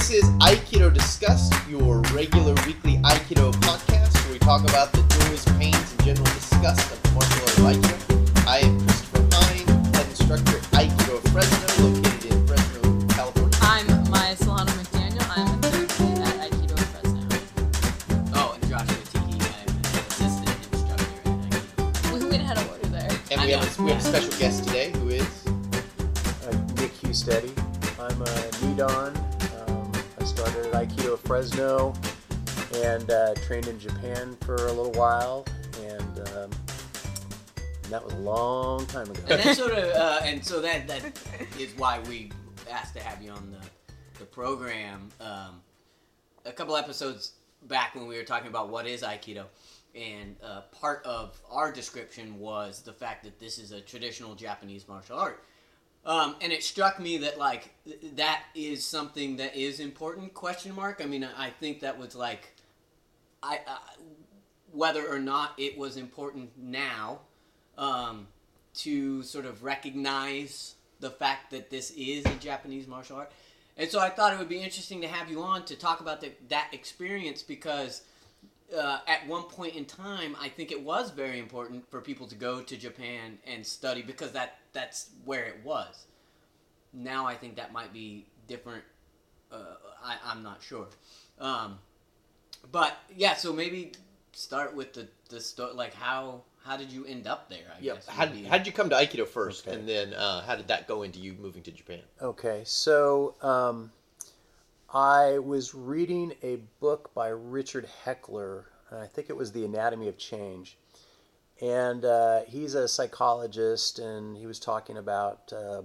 This is Aikido Discussed, your regular weekly Aikido podcast where we talk about the joys, pains, and general disgust of the martial art of Aikido. I am Christopher Hine, head instructor at Aikido trained in Japan for a little while, and, um, and that was a long time ago. And that sort of, uh, and so that that is why we asked to have you on the the program. Um, a couple episodes back when we were talking about what is Aikido, and uh, part of our description was the fact that this is a traditional Japanese martial art. Um, and it struck me that like th- that is something that is important question mark i mean i I think that was like i, I whether or not it was important now um, to sort of recognize the fact that this is a japanese martial art and so i thought it would be interesting to have you on to talk about the, that experience because uh, at one point in time, I think it was very important for people to go to Japan and study because that that's where it was. Now I think that might be different. Uh, I, I'm not sure. Um, but yeah, so maybe start with the the sto- like how how did you end up there? I Yep. guess How, would be- how did you come to Aikido first? Okay. And then uh, how did that go into you moving to Japan? Okay, so um, I was reading a book by Richard Heckler, and I think it was The Anatomy of Change. And uh, he's a psychologist, and he was talking about uh,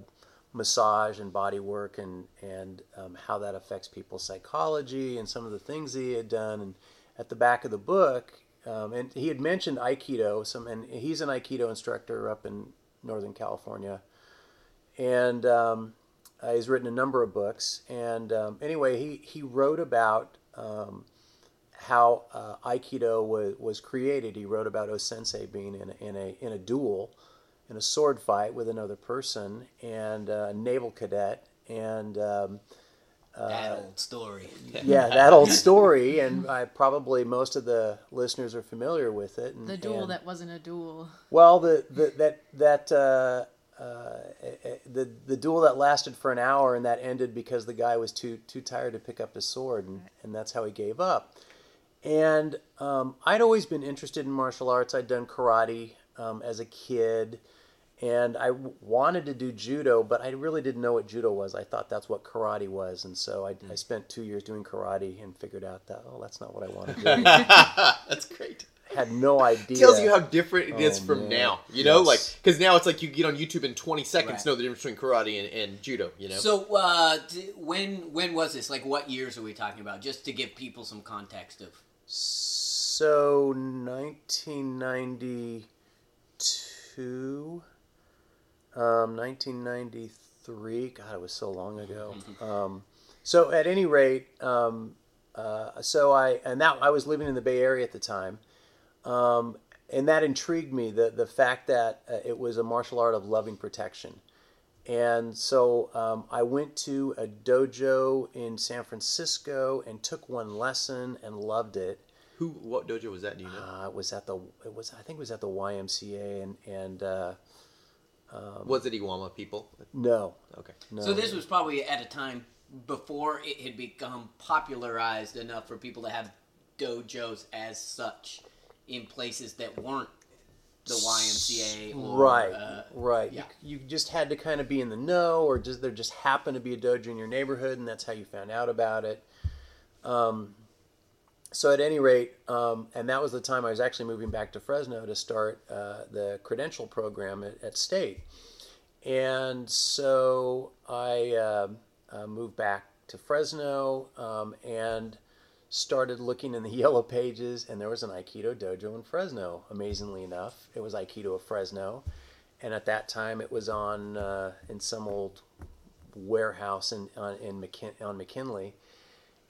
massage and body work and, and um, how that affects people's psychology and some of the things he had done. And at the back of the book, um, and he had mentioned Aikido, some, and he's an Aikido instructor up in Northern California. And um, uh, he's written a number of books, and um, anyway, he, he wrote about um, how uh, Aikido was, was created. He wrote about Osensei being in a, in a in a duel, in a sword fight with another person, and uh, a naval cadet, and um, that old story. yeah, that old story. And I, probably most of the listeners are familiar with it. And, The duel and- that wasn't a duel. well, the, the that that uh, uh, the the duel that lasted for an hour and that ended because the guy was too too tired to pick up his sword and, and that's how he gave up. And um, I'd always been interested in martial arts. I'd done karate um, as a kid, and I w- wanted to do judo, but I really didn't know what judo was. I thought that's what karate was, and so I, I spent two years doing karate and figured out that oh, that's not what I want to do. That's great. Had no idea. tells you how different it is Oh, from man. now. You know, like because now it's like you get on YouTube in 20 seconds Right. know the difference between karate and, and judo. You know, So uh, d- when when was this? Like what years are we talking about? Just to give people some context of. So 1992, um, 1993. God, it was so long ago. Um, so at any rate, um, uh, so I and that I was living in the Bay Area at the time, um, and that intrigued me. The the fact that uh, it was a martial art of loving protection. And so um, I went to a dojo in San Francisco and took one lesson and loved it. who what dojo was that? Do you know? Uh, it was at the it was I think it was at the YMCA and and uh, was it Iwama people? no Okay. no So this was probably at a time before it had become popularized enough for people to have dojos as such in places that weren't the YMCA or right uh, right yeah. you, you just had to kind of be in the know or just there just happened to be a dojo in your neighborhood and that's how you found out about it. Um, so at any rate, um, and that was the time I was actually moving back to Fresno to start uh, the credential program at, at State. And so I um uh, moved back to Fresno um, and started looking in the yellow pages, and there was an Aikido dojo in Fresno. Amazingly enough, it was Aikido of Fresno, and at that time it was on uh, in some old warehouse in on, in McKin- on McKinley.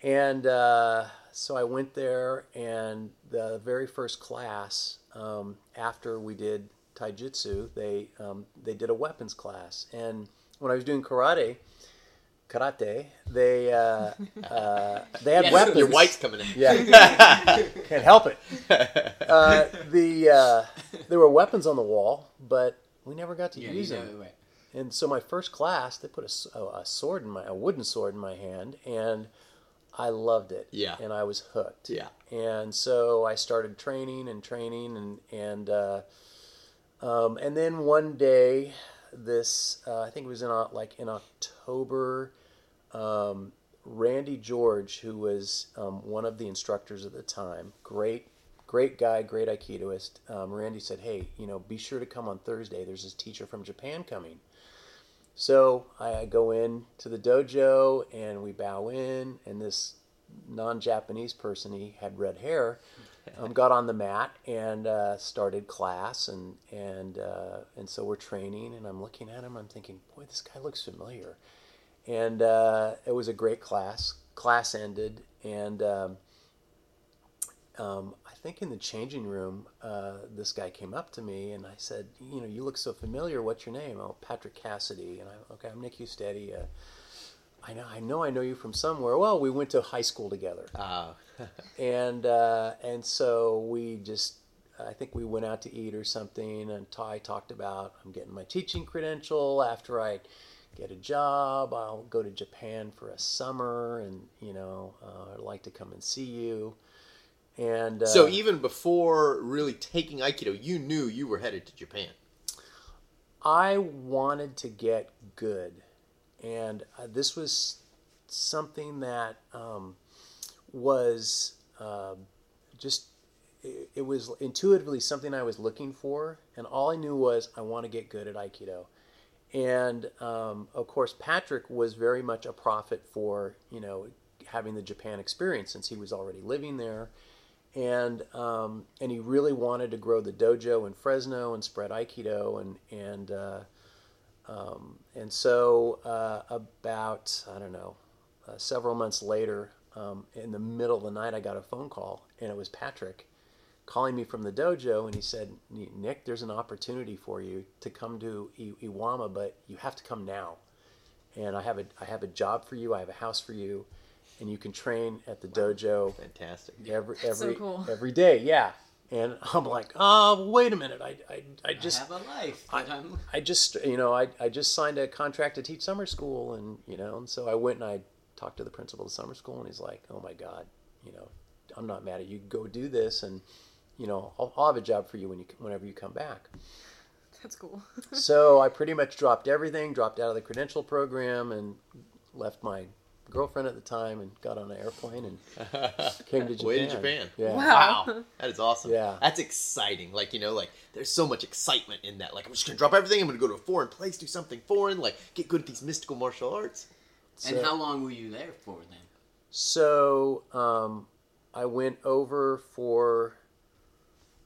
And uh, so I went there, and the very first class um, after we did taijutsu, they um, they did a weapons class. And when I was doing karate, karate. They uh, uh, they had Yes. weapons. Your white's coming in. Yeah, can't help it. Uh, the uh, there were weapons on the wall, but we never got to Yeah, use them. right. And so my first class, they put a s- a, a sword in my a wooden sword in my hand, and I loved it. Yeah. and I was hooked. Yeah. and so I started training and training and and uh, um, and then one day, this uh, I think it was in uh, like in October. Um, Randy George, who was um, one of the instructors at the time, great, great guy, great aikidoist. Um, Randy said, "Hey, you know, be sure to come on Thursday. There's this teacher from Japan coming." So I go in to the dojo and we bow in, and this non-Japanese person, he had red hair, um, got on the mat and uh, started class, and and uh, and so we're training, and I'm looking at him, I'm thinking, boy, this guy looks familiar, and uh, it was a great class. Class ended, and um, um, think in the changing room, uh, this guy came up to me and I said, "You know, you look so familiar. What's your name?" Oh, Patrick Cassidy. And I, okay, I'm Nick Ustetti. Uh, I know, I know, I know you from somewhere. Well, we went to high school together, Ah. and uh, and so we just, I think we went out to eat or something. And Ty talked about I'm getting my teaching credential after I get a job. I'll go to Japan for a summer, and you know, uh, I'd like to come and see you. And uh, so even before really taking Aikido, you knew you were headed to Japan. I wanted to get good, and uh, this was something that um, was uh, just it, it was intuitively something I was looking for, and all I knew was I want to get good at Aikido. And um, of course, Patrick was very much a prophet for you know having the Japan experience since he was already living there, and um, and he really wanted to grow the dojo in Fresno and spread Aikido and and uh, um, and so uh, about I don't know uh, several months later, um, in the middle of the night, I got a phone call and it was Patrick calling me from the dojo and he said, "Nick, there's an opportunity for you to come to I- Iwama, but you have to come now. And I have a I have a job for you. I have a house for you." And you can train at the dojo Fantastic. every That's so every cool. every day. Yeah, and I'm like, oh, wait a minute. I I, I just I have a life. I, am I just you know I, I just signed a contract to teach summer school and you know and so I went and I talked to the principal of the summer school and he's like, oh my God, you know, I'm not mad at you. Go do this and you know I'll, I'll have a job for you when you whenever you come back. That's cool. so I pretty much dropped everything, dropped out of the credential program, and left my girlfriend at the time and got on an airplane and came to Japan. Way to Japan. Yeah. Wow. That is awesome. Yeah. That's exciting. Like, you know, like there's so much excitement in that. Like, I'm just gonna drop everything, I'm gonna go to a foreign place, do something foreign, like get good at these mystical martial arts. and how long were you there for then? So um, I went over for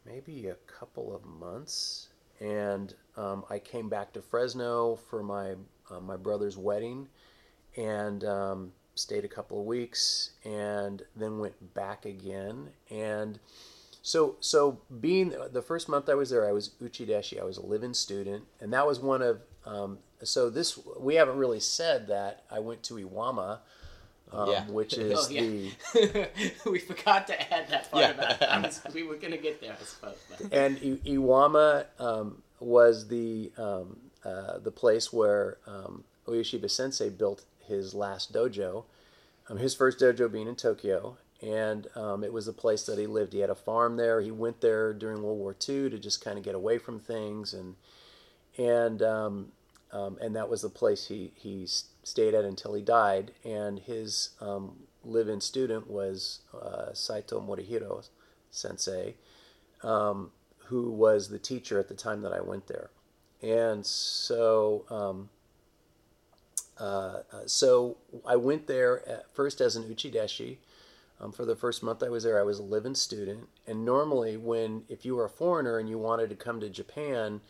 maybe a couple of months, and um, I came back to Fresno for my uh, my brother's wedding, and um, stayed a couple of weeks, and then went back again. And so so being the first month I was there, I was uchideshi. I was a live-in student, and that was one of um, so this we haven't really said that I went to Iwama um, Yeah. which is Oh, yeah. the we forgot to add that part Yeah. about was, we were gonna get there, I suppose. But. and I- Iwama um, was the um, uh, the place where um, Ueshiba Sensei built his last dojo. Um, his first dojo being in Tokyo, and um, it was a place that he lived. He had a farm there. He went there during World War II to just kind of get away from things, and and um, um, and that was the place he he stayed at until he died. And his um, live-in student was uh, Saito Morihiro Sensei, who was the teacher at the time that I went there. And so, um, uh, uh, so I went there at first as an uchideshi. Um, for the first month I was there, I was a live-in student. And normally, when if you were a foreigner and you wanted to come to Japan,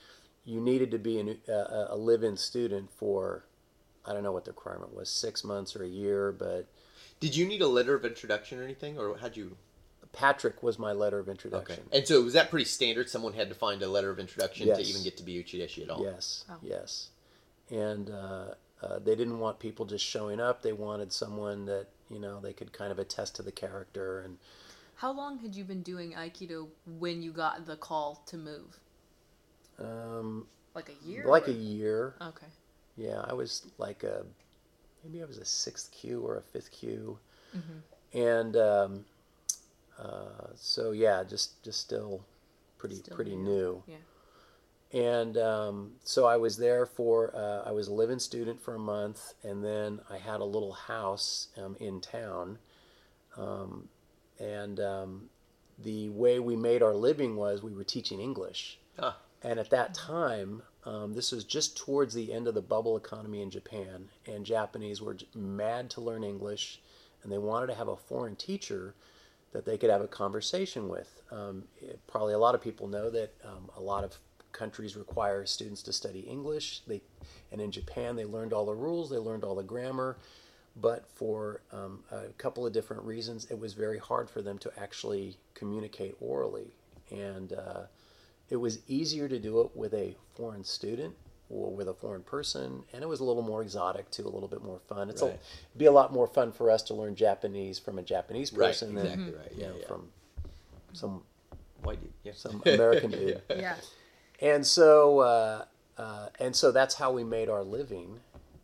you needed to be an, uh, a live-in student for I don't know what the requirement was, six months or a year. But Did you need a letter of introduction or anything, or how'd you? Patrick was my letter of introduction. And so was that pretty standard? Someone had to find a letter of introduction to even get to be uchideshi at all. Yes, Oh. yes, and uh, uh, they didn't want people just showing up. They wanted someone that you know they could kind of attest to the character and. How long had you been doing Aikido when you got the call to move? Um, Like a year? like or- a year. Okay. Yeah, I was like a maybe I was a sixth kyu or a fifth kyu, and um, uh, so yeah, just just still pretty Still pretty new. new. Yeah. And um, so I was there for uh, I was a living student for a month, and then I had a little house um, in town, um, and um, the way we made our living was we were teaching English. And at that time, um, this was just towards the end of the bubble economy in Japan, and Japanese were mad to learn English, and they wanted to have a foreign teacher that they could have a conversation with. Um, it- probably a lot of people know that um, a lot of countries require students to study English. They, and in Japan, they learned all the rules, they learned all the grammar, but for um, a couple of different reasons, it was very hard for them to actually communicate orally. And uh, it was easier to do it with a foreign student or with a foreign person, and it was a little more exotic too, a little bit more fun. It's a, Right. be a lot more fun for us to learn Japanese from a Japanese Right, person than exactly right. you know, yeah. from some Why do yeah. some American dude. Yeah. And so, uh, uh, and so that's how we made our living.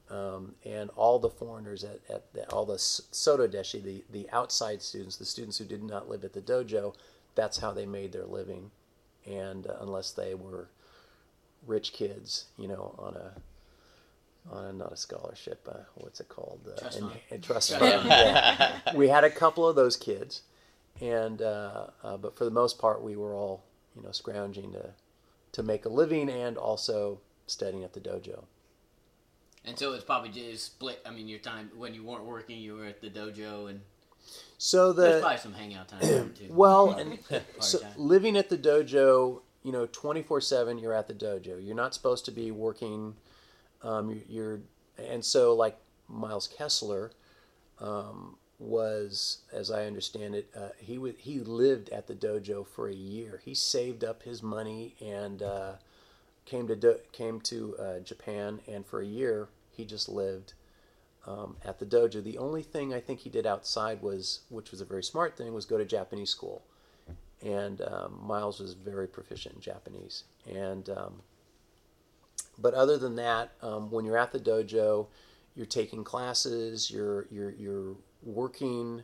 Um, and all the foreigners at, at the, all the s- soto deshi, the, the outside students, the students who did not live at the dojo, that's how they made their living. And uh, unless they were rich kids, you know, on a on a, not a scholarship, uh, what's it called? Uh, Trust fund. trust Trust fund. yeah. We had a couple of those kids, and uh, uh, but for the most part, we were all you know scrounging to to make a living and also studying at the dojo. And so it's probably just split. I mean, your time when you weren't working, you were at the dojo, and So there's the probably some hangout time too. well, and so living at the dojo, you know, twenty four seven, you're at the dojo. You're not supposed to be working. Um, you're, you're and so like Miles Kessler um, was, as I understand it, uh, he wa he lived at the dojo for a year. He saved up his money and uh, came to do, came to uh, Japan, and for a year he just lived um, at the dojo. The only thing I think he did outside was, which was a very smart thing, was go to Japanese school. And um, Miles was very proficient in Japanese. And um, but other than that, um, when you're at the dojo, you're taking classes, you're you're you're working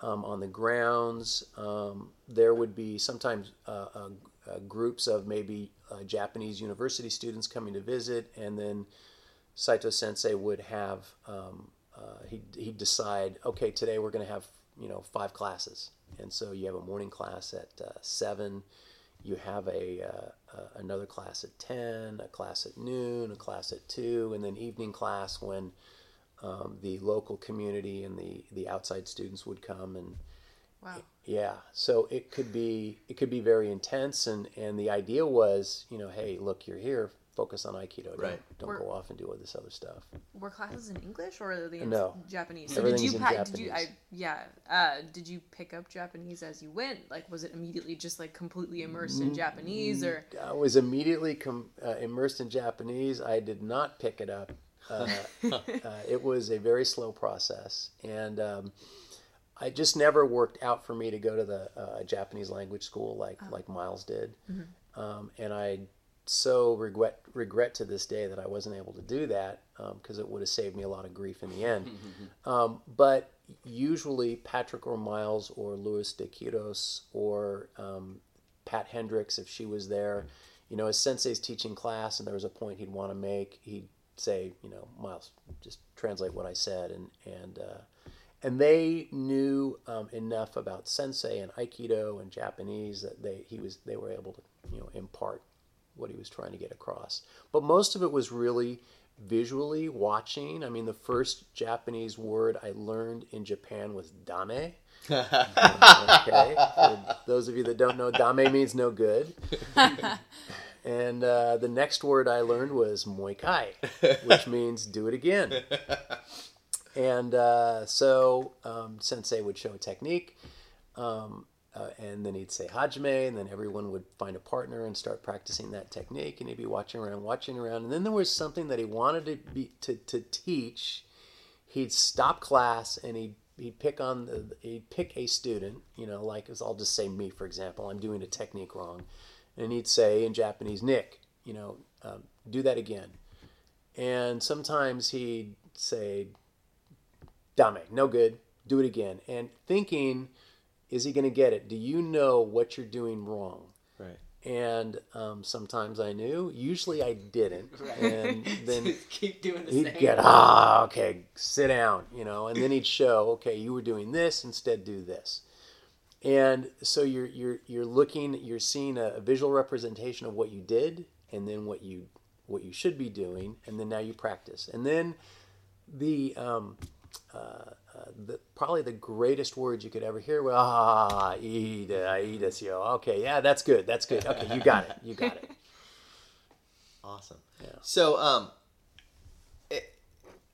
um, on the grounds. Um, there would be sometimes uh, uh, uh, groups of maybe uh, Japanese university students coming to visit, and then Saito Sensei would have um, uh, he he'd decide, okay, today we're going to have you know five classes, and so you have a morning class at uh, seven, you have a another class at ten, a class at noon, a class at two, and then evening class when um, the local community and the the outside students would come and Wow. yeah so it could be it could be very intense and and the idea was you know hey look you're here focus on aikido don't, Right. don't We're- go off and do all this other stuff Were classes in English or are they in No. Japanese? So did you in pa- did you I yeah uh, did you pick up Japanese as you went? Like was it immediately just like completely immersed Mm, in Japanese or I was immediately com- uh, immersed in Japanese. I did not pick it up. Uh, uh, it was a very slow process, and um, I just never worked out for me to go to the uh, Japanese language school like like Miles did, um, and I so regret regret to this day that I wasn't able to do that because it would have saved me a lot of grief in the end. Um, but usually Patrick or Miles or Louis de Quiros or um, Pat Hendricks, if she was there, you know, as Sensei's teaching class and there was a point he'd want to make, he'd say, you know, Miles, just translate what I said, and and uh, and they knew um, enough about Sensei and Aikido and Japanese that they he was they were able to you know impart what he was trying to get across. But most of it was really visually watching. I mean, the first Japanese word I learned in Japan was dame. okay, for those of you that don't know, dame means no good. and uh, the next word I learned was moikai, which means do it again. And uh, so um, Sensei would show a technique. Um, uh, and then he'd say Hajime, and then everyone would find a partner and start practicing that technique, and he'd be watching around, watching around, and then there was something that he wanted to be to, to teach. He'd stop class and he'd he'd pick on the he'd pick a student, you know, like I'll just say me for example, I'm doing a technique wrong, and he'd say in Japanese, Nick, you know, um, do that again, and sometimes he'd say, Dame, no good, do it again, and thinking is he going to get it? Do you know what you're doing wrong? Right. And um, sometimes I knew. Usually I didn't. Right. And then keep doing the he'd same. get ah okay, sit down, you know, and then he'd show okay, you were doing this instead, do this. And so you're you're you're looking, you're seeing a, a visual representation of what you did, and then what you what you should be doing, and then now you practice, and then the um, uh, uh, the, probably the greatest words you could ever hear were ah ida ida yo okay yeah that's good that's good okay you got it you got it Awesome. Yeah. So, um, it,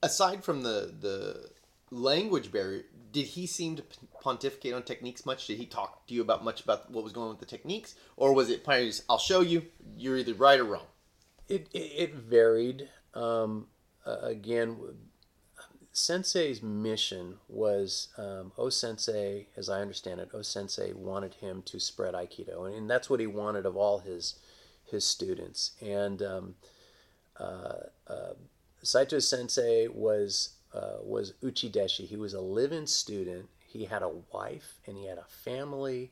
aside from the the language barrier, did he seem to pontificate on techniques much? Did he talk to you about much about what was going on with the techniques, or was it just, I'll show you, you're either right or wrong? It it, it varied. Um, uh, again, Sensei's mission was um, O Sensei, as I understand it, O Sensei wanted him to spread Aikido, and, and that's what he wanted of all his his students. And um, uh, uh, Saito Sensei was uh, was Uchideshi. He was a live-in student. He had a wife and he had a family,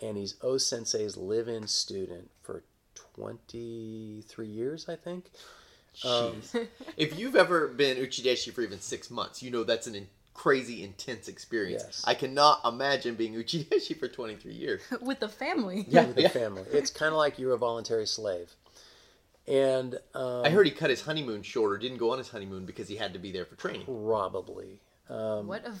and he's O Sensei's live-in student for 23 years, I think. Um, Jeez. if you've ever been uchideshi for even six months, you know that's an in- crazy intense experience. Yes. I cannot imagine being uchideshi for 23 years. with the family. Yeah, with the yeah. family. It's kind of like you're a voluntary slave. And um, I heard he cut his honeymoon shorter, didn't go on his honeymoon because he had to be there for training. probably. Um, What a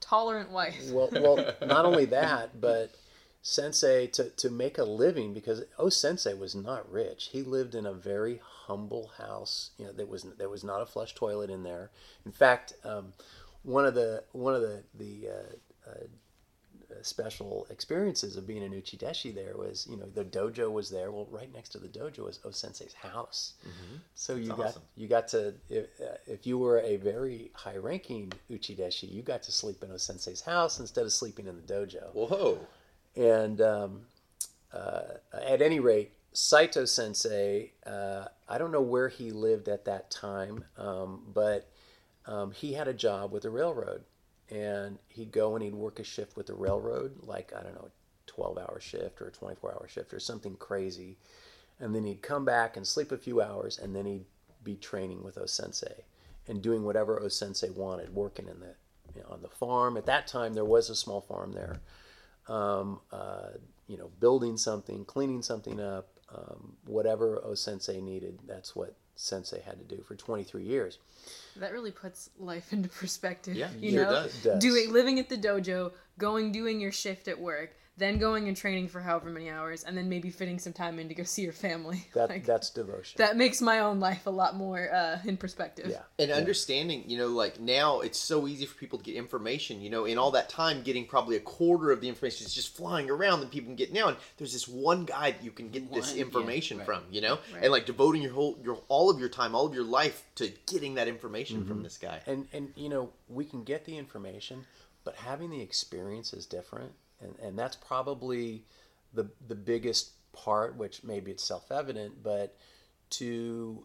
tolerant wife. well, well, not only that, but Sensei to, to make a living because Oh Sensei was not rich. He lived in a very humble house. You know, there was there was not a flush toilet in there. In fact, um, one of the one of the the uh, uh, special experiences of being an uchideshi there was you know the dojo was there. Well, right next to the dojo was Oh Sensei's house. So you got awesome. you got to if, uh, if you were a very high ranking uchideshi, you got to sleep in O Sensei's house instead of sleeping in the dojo. Whoa. And um, uh, at any rate, Saito Sensei, uh, I don't know where he lived at that time, um, but um, he had a job with the railroad. And he'd go and he'd work a shift with the railroad, like, I don't know, 12 hour shift or a 24 hour shift or something crazy. And then he'd come back and sleep a few hours, and then he'd be training with O Sensei and doing whatever O Sensei wanted, working in the, you know, on the farm. At that time, there was a small farm there um, uh, you know, building something, cleaning something up, um, whatever O Sensei needed. That's what Sensei had to do for 23 years. That really puts life into perspective. Yeah, you sure know, does. It does. doing living at the dojo, going doing your shift at work, then going and training for however many hours, and then maybe fitting some time in to go see your family. That Like, that's devotion. that makes my own life a lot more uh, in perspective. yeah. And understanding, you know, like now it's so easy for people to get information. You know, in all that time, getting probably a quarter of the information is just flying around that people can get now. And there's this one guy that you can get this One, yeah, information right. from. You know, Right. and like devoting your whole, your all of your time, all of your life to getting that information from this guy. And and you know we can get the information, but having the experience is different, and and that's probably the the biggest part. Which maybe it's self evident, but to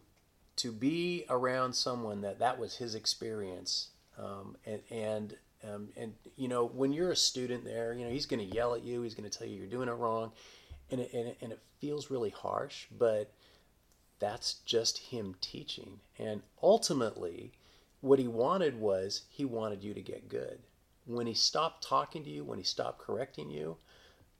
to be around someone that that was his experience, um, and and um, and you know when you're a student there, you know he's going to yell at you, he's going to tell you you're doing it wrong, and it, and it, and it feels really harsh, but that's just him teaching. And ultimately, what he wanted was he wanted you to get good. When he stopped talking to you, when he stopped correcting you,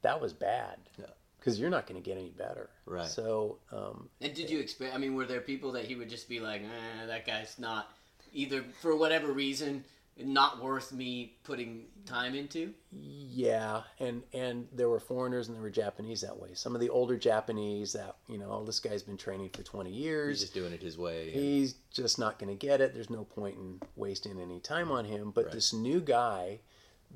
that was bad. Yeah. Because you're not going to get any better. Right. So, um, And did you expect? I mean, were there people that he would just be like, eh, "That guy's not either for whatever reason not worth me putting time into"? yeah, and and there were foreigners and there were Japanese that way. Some of the older Japanese that you know, oh, this guy's been training for 20 years. He's just doing it his way. he's just not going to get it. There's no point in wasting any time on him. But Right. this new guy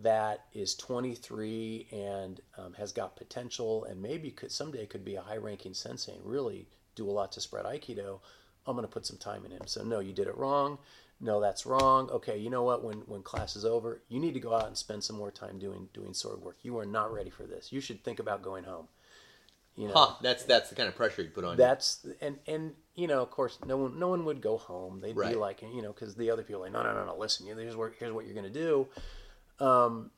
that is 23 and um, has got potential and maybe could someday could be a high ranking sensei and really do a lot to spread aikido i'm going to put some time in him so no you did it wrong no that's wrong. Okay you know what? When when class is over you need to go out and spend some more time doing doing sword work. You are not ready for this. You should think about going home. You know? Huh, that's that's the kind of pressure you put on you. that's and and you know of course no one no one would go home. They'd Right. be like you know because the other people are like no no no no listen you here's what here's what you're gonna do. Um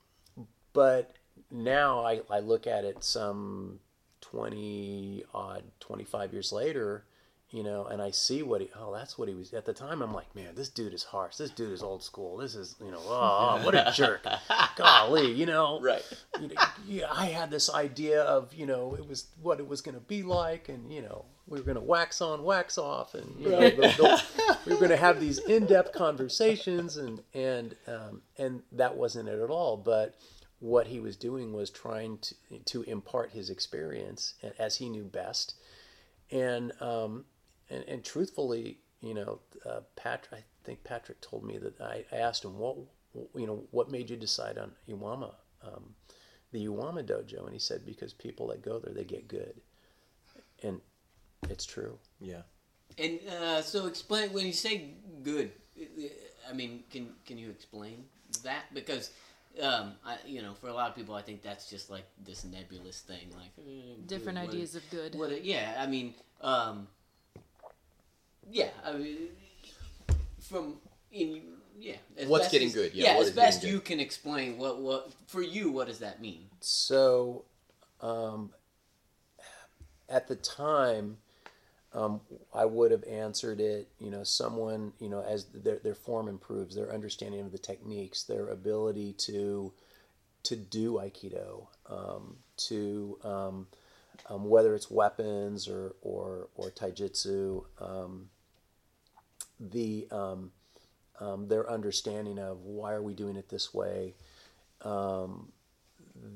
but now I, I look at it some 20 odd 25 years later you know and i see what he oh that's what he was at the time i'm like man this dude is harsh. This dude is old school. This is you know oh what a jerk. Golly you know? Right. you know, yeah, I had this idea of you know it was what it was going to be like, and you know we were going to wax on, wax off, and you know, the, the, we were going to have these in-depth conversations, and and um, and that wasn't it at all. But what he was doing was trying to to impart his experience as he knew best, and um, and, and truthfully, you know, uh, Patrick, I think Patrick told me that I, I asked him what you know what made you decide on Iwama. Um, the Iwama dojo, and he said because people that go there they get good, and it's true. Yeah. And uh, so explain when you say good. I mean, can can you explain that? Because um, I, you know, for a lot of people, I think that's just like this nebulous thing, like eh, Different good, ideas is- of good. What? Yeah, I mean, um, yeah, I mean, from in yeah. What's getting as- good? Yeah, Yeah, as best you can explain what what for you. What does that mean? So, um, at the time, um, I would have answered it. You know, someone you know as their their form improves, their understanding of the techniques, their ability to to do aikido, um, to um, um, whether it's weapons or or or taijutsu, um, the um, um, their understanding of why are we doing it this way, um,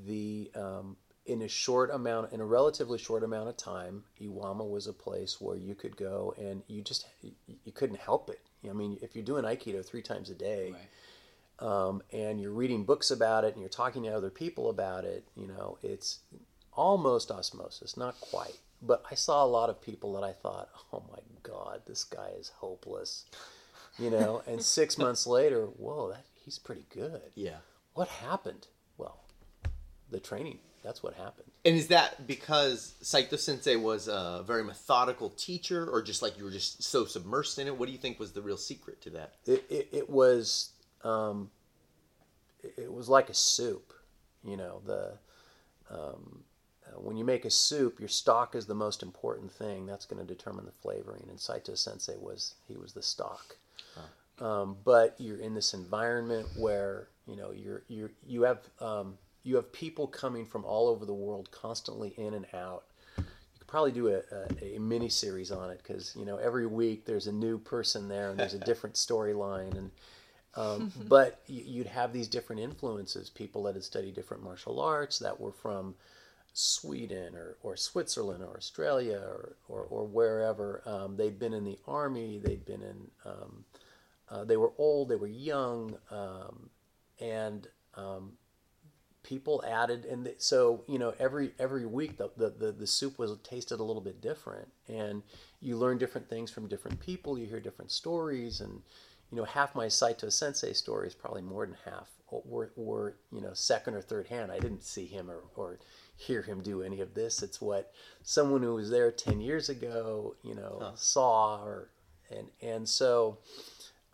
the um, in a short amount in a relatively short amount of time, Iwama was a place where you could go and you just you, you couldn't help it. I mean, if you're doing Aikido three times a day, Right. um, and you're reading books about it and you're talking to other people about it, you know, it's almost osmosis, not quite. But I saw a lot of people that I thought, oh my God, this guy is hopeless, you know. and six months later, whoa, that, he's pretty good. Yeah. What happened? Well, the training. That's what happened. And is that because Saito Sensei was a very methodical teacher, or just like you were just so submersed in it? What do you think was the real secret to that? It, it, it was um, it- was like a soup, you know. The um, when you make a soup, your stock is the most important thing. That's going to determine the flavoring. And Saito Sensei was he was the stock. Um, but you're in this environment where you know you're you're you have um, you have people coming from all over the world constantly in and out. You could probably do a, a, a mini series on it because you know every week there's a new person there and there's a different storyline and um, but you'd have these different influences people that had studied different martial arts that were from Sweden or, or Switzerland or Australia or, or, or wherever. Um, they'd been in the army, they'd been in, um, uh, they were old, they were young, um, and um, people added. And th- so, you know, every every week the, the, the, the soup was tasted a little bit different. And you learn different things from different people, you hear different stories. And, you know, half my Saito Sensei stories, probably more than half, were, were you know, second or third hand. I didn't see him or, or hear him do any of this. It's what someone who was there 10 years ago, you know, Huh. saw or, and, and so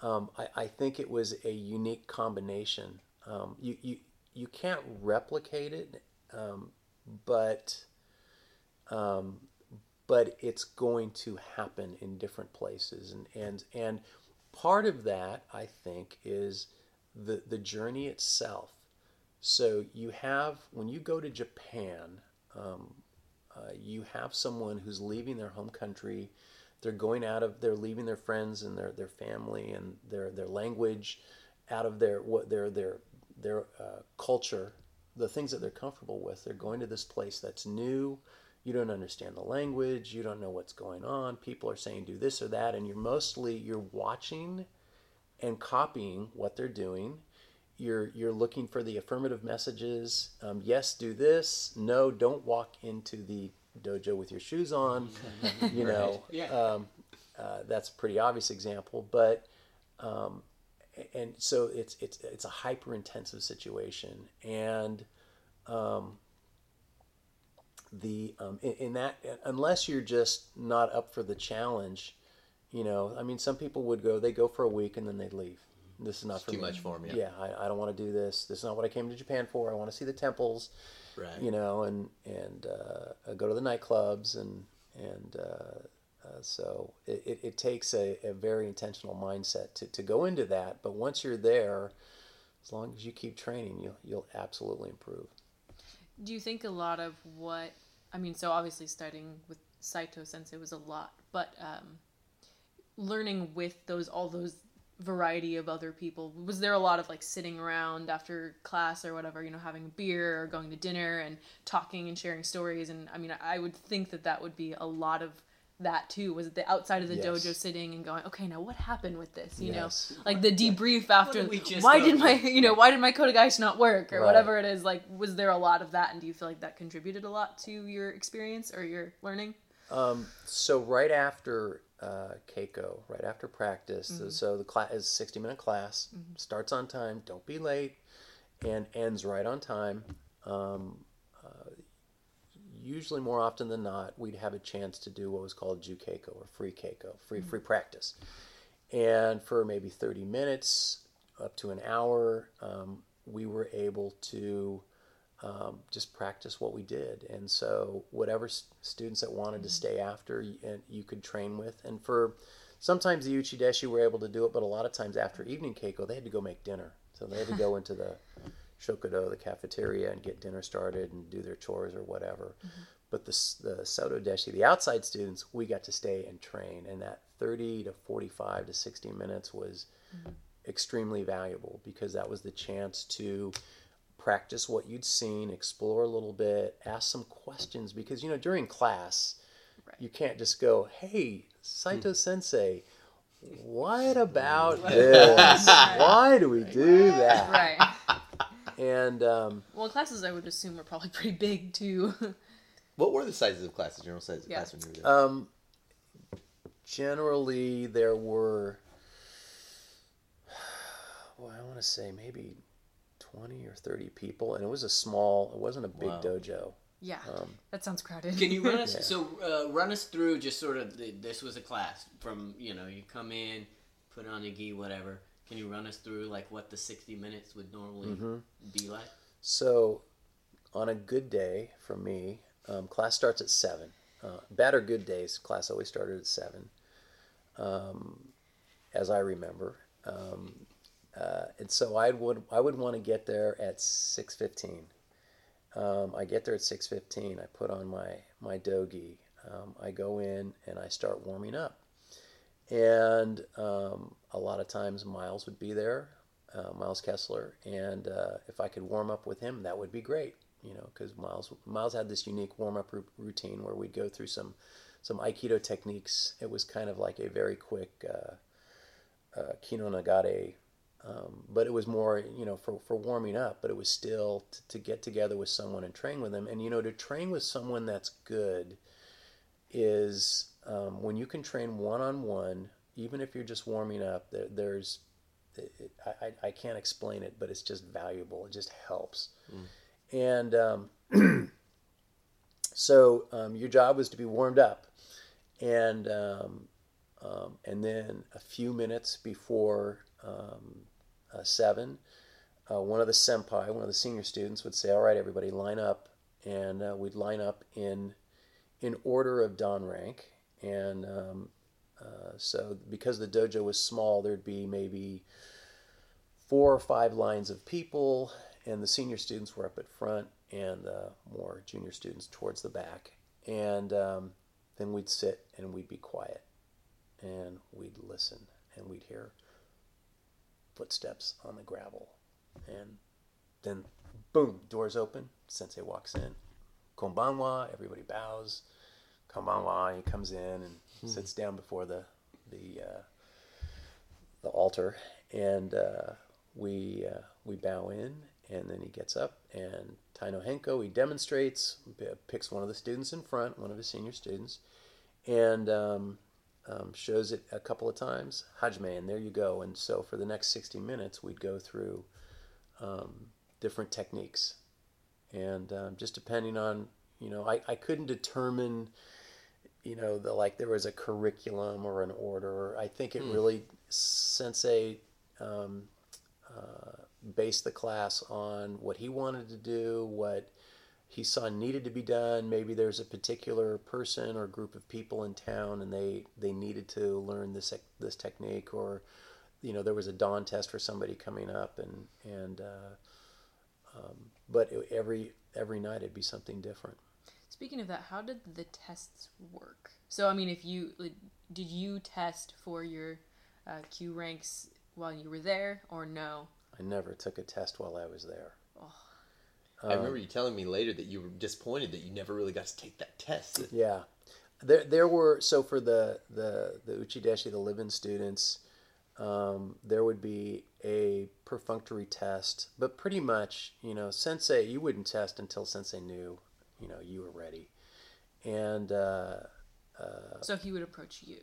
um, I, I think it was a unique combination. Um, you, you, you can't replicate it, um, but, um, but it's going to happen in different places. And, and, and part of that, I think, is the, the journey itself. So you have when you go to Japan, um, uh, you have someone who's leaving their home country. They're going out of they're leaving their friends and their, their family and their their language, out of their what their their their uh, culture, the things that they're comfortable with. They're going to this place that's new. You don't understand the language. You don't know what's going on. People are saying do this or that, and you're mostly you're watching and copying what they're doing you're you're looking for the affirmative messages. Um, yes, do this. No, don't walk into the dojo with your shoes on. You know, Yeah. um, uh, that's a pretty obvious example, but um, and so it's it's it's a hyper intensive situation, and um, the um, in, in that unless you're just not up for the challenge, you know, I mean, some people would go they go for a week and then they'd leave. This is not for too me. much for 'em, yeah. Yeah, I, I don't want to do this. This is not what I came to Japan for. I want to see the temples Right. you know, and and uh, go to the nightclubs, and and uh, uh, so it, it, it takes a, a very intentional mindset to, to go into that. But once you're there, as long as you keep training, you'll you'll absolutely improve. Do you think a lot of what I mean? So obviously, studying with Saito Sensei was a lot, but um, learning with those all those variety of other people. Was there a lot of like sitting around after class or whatever you know having a beer or going to dinner and talking and sharing stories? And i mean i would think that that would be a lot of that too. Was it the outside of the Yes. dojo sitting and going okay now what happened with this? You Yes. know like the debrief after did just why did my you know why did my kotegaeshi not work? Or Right. whatever it is. Like was there a lot of that? And do you feel like that contributed a lot to your experience or your learning? Um, so right after uh, Keiko, right after practice, Mm-hmm. so the class is sixty minute class, starts on time, don't be late, and ends right on time. Um, uh, usually, more often than not, we'd have a chance to do what was called Ju Keiko or free Keiko, free free practice, and for maybe thirty minutes up to an hour, um, we were able to um, just practice what we did. And so, whatever s- students that wanted to mm-hmm. stay after, y- and you could train with. And for sometimes the Uchideshi were able to do it, but a lot of times after evening Keiko, they had to go make dinner. So they had to go into the shokudo, the cafeteria, and get dinner started and do their chores or whatever. Mm-hmm. But the, the Soto Deshi, the outside students, we got to stay and train. And that 30 to 45 to 60 minutes was mm-hmm. extremely valuable because that was the chance to practice what you'd seen, explore a little bit, ask some questions because you know during class Right. you can't just go, "Hey, Saito Sensei, what about this? Why do we do that?" right And um, well classes i would assume are probably pretty big too What were the sizes of classes? General sizes of Yeah. class when you were there? um, generally there were, well, I want to say maybe twenty or thirty people, and it was a small. It wasn't a big Wow. dojo. yeah Um, that sounds crowded Can you run us? Yeah. So uh, run us through just sort of the, this was a class from you know you come in, put on a gi, whatever. Can you run us through like what the sixty minutes would normally Mhm. be like? So, on a good day for me, um, class starts at seven. Uh, bad or good days, class always started at seven, um, as I remember. Um, uh, and so I would I would want to get there at six fifteen. Um, I get there at six fifteen. I put on my my dogi. Um, I go in and I start warming up. And um, a lot of times Miles would be there, uh, Miles Kessler, and uh, if I could warm up with him, that would be great. You know, because Miles Miles had this unique warm up ru- routine where we'd go through some some Aikido techniques. It was kind of like a very quick uh, uh, Kino Nagare, um, but it was more you know for for warming up. But it was still t- to get together with someone and train with them. And you know, to train with someone that's good is um, when you can train one on one, even if you're just warming up. There, there's it, it- I, I- I can't explain it, but it's just valuable. It just helps. And um, so um, your job was to be warmed up, and um, um, and then a few minutes before um, uh, seven, uh, one of the senpai, one of the senior students, would say, "All right, everybody, line up," and uh, we'd line up in in order of dan rank, and um, uh, so because the dojo was small, there'd be maybe four or five lines of people, and the senior students were up at front, and the more junior students towards the back. And um, then we'd sit and we'd be quiet, and we'd listen, and we'd hear footsteps on the gravel, and then boom, doors open. Sensei walks in. Konbanwa. Everybody bows. Konbanwa. He comes in and sits down before the the uh, the altar, and uh, we uh, we bow in, and then he gets up and Taino Henko, he demonstrates, picks one of the students in front, one of his senior students, and um, um, shows it a couple of times. Hajime, and there you go. And so for the next 60 minutes, we'd go through um, different techniques. And um, just depending on, you know, I, I couldn't determine, you know, the like there was a curriculum or an order. I think it really, Sensei um, uh, based the class on what he wanted to do, what he saw needed to be done. Maybe there's a particular person or group of people in town, and they they needed to learn this this technique, or you know there was a dan test for somebody coming up, and and uh, um, but it, every every night it'd be something different. Speaking of that, how did the tests work? So, I mean, if you did you test for your uh, kyu ranks while you were there, or no? I never took a test while I was there. I remember you telling me later that you were disappointed that you never really got to take that test. Yeah, there there were so for the the the uchideshi the live-in students, um, there would be a perfunctory test, but pretty much you know sensei you wouldn't test until sensei knew you know you were ready, and uh, So he would approach you.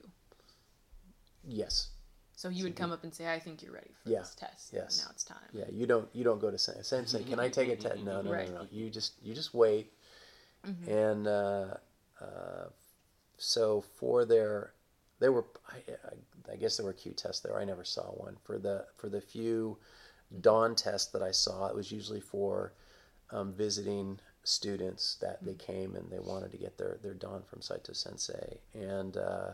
yes, So he would come up and say, "I think you're ready for Yeah. this test. Yes. Now it's time." yeah you don't you don't go to sensei sensei can I take a test no no Right. no no you just you just wait, and uh, uh, so for their there were I, I, guess there were kyu tests there. I never saw one for the for the few dan tests that I saw. It was usually for um, visiting students that they came and they wanted to get their their dan from Saito Sensei. And uh,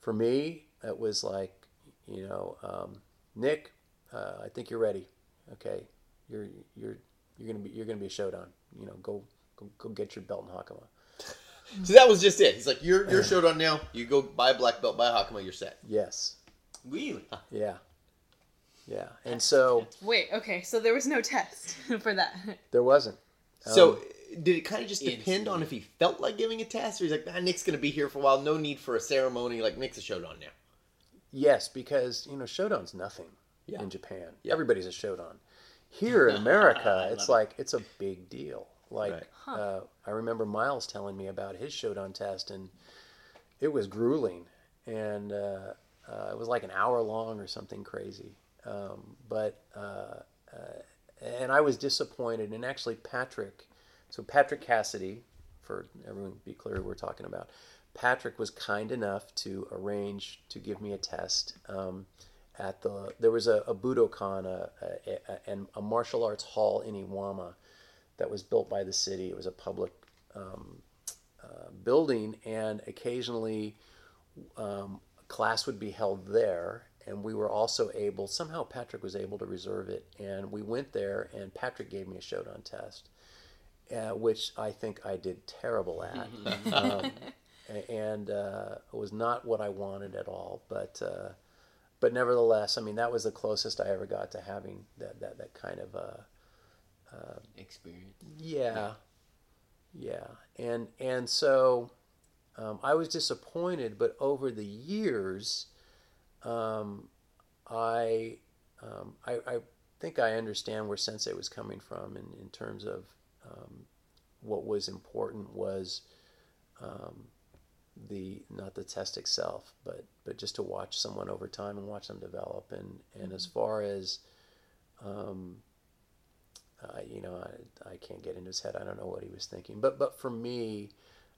for me, it was like you know, um, Nick, uh, I think you're ready. Okay, you're you're you're gonna be you're gonna be a Shodan. You know, go go, go get your belt in Hakama. So that was just it. He's like, "You're you're Shodan now. You go buy a black belt, buy a Hakama, you're set." Yes. Really? Yeah. Yeah. And so Wait. Okay. So there was no test for that. there wasn't. So did it kind of just depend Instantly. on if he felt like giving a test, or he's like, "Ah, Nick's gonna be here for a while. No need for a ceremony. Like Nick's a Shodan now." Yes, because you know Shodan's nothing Yeah. in Japan. Yeah. Everybody's a Shodan. Here in America, it's like it's a big deal. Like Right. uh, I remember Miles telling me about his Shodan test, and it was grueling, and uh, uh, it was like an hour long or something crazy. Um, but uh, uh, and I was disappointed. And actually, Patrick, so Patrick Cassidy, for everyone to be clear, who we're talking about. Patrick was kind enough to arrange to give me a test um, at the. There was a, a Budokan, a, a, a, and a martial arts hall in Iwama that was built by the city. It was a public um, uh, building, and occasionally um, class would be held there. And we were also able, somehow Patrick was able to reserve it. And we went there, and Patrick gave me a Shodan test, uh, which I think I did terrible at. um, and uh, it was not what I wanted at all. But uh, but nevertheless, I mean, that was the closest I ever got to having that, that, that kind of uh, Experience. yeah, yeah, and and so um, I was disappointed, but over the years, um, I, um, I I think I understand where Sensei was coming from in, in terms of um, what was important was um, the not the test itself, but but just to watch someone over time and watch them develop, and and as far as um, uh, you know, I, I can't get into his head. I don't know what he was thinking. But but for me,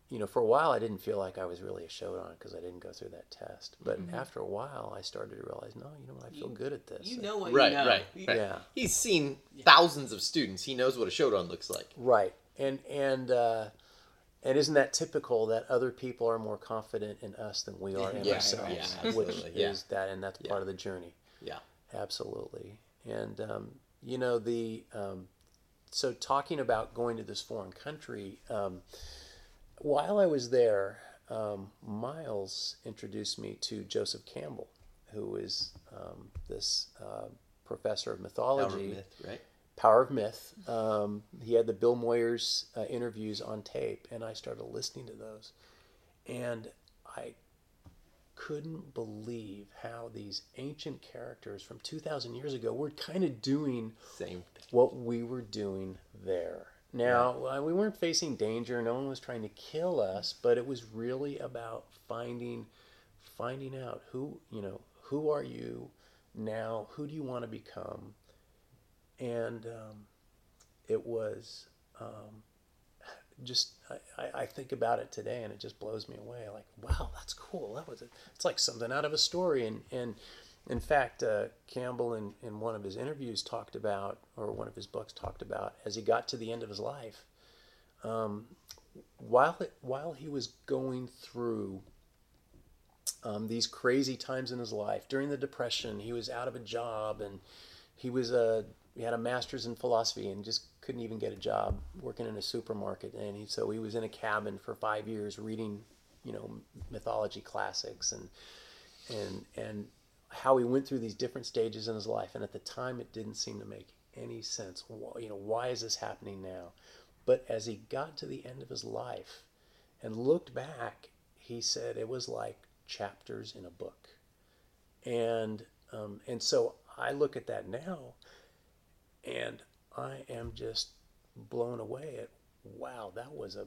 you know, for a while I didn't feel like I was really a Shodan because I didn't go through that test. But after a while, I started to realize, no, you know, what, I feel good at this. You know what Right, you know. right, right. Yeah. He's seen thousands of students. He knows what a Shodan looks like. Right. And and uh, and isn't that typical that other people are more confident in us than we are in Yeah, ourselves? yeah, which yeah. is that, and that's part of the journey. Yeah. Absolutely. And, um, you know, the, um, so talking about going to this foreign country, um, while I was there, um, Miles introduced me to Joseph Campbell, who is um, this uh, professor of mythology. myth, right? Power of Myth. Um, he had the Bill Moyers uh, interviews on tape, and I started listening to those. And I couldn't believe how these ancient characters from 2,000 years ago were kind of doing Same. what we were doing there. Now, uh, we weren't facing danger, no one was trying to kill us, but it was really about finding finding out who, you know, who are you now, who do you want to become? And um, it was um, just I, I- think about it today and it just blows me away. Like, wow, that's cool. That was a, it's like something out of a story. And and in fact, uh, Campbell in, in one of his interviews talked about, or one of his books talked about, as he got to the end of his life, um, while it, while he was going through um, these crazy times in his life during the depression, he was out of a job and he was a he had a master's in philosophy and just couldn't even get a job working in a supermarket. And he, so he was in a cabin for five years reading you know mythology classics and and and how he went through these different stages in his life. And at the time it didn't seem to make any sense you know why is this happening now? But as he got to the end of his life and looked back he said it was like chapters in a book. And um, and so I look at that now, and I am just blown away at wow that was a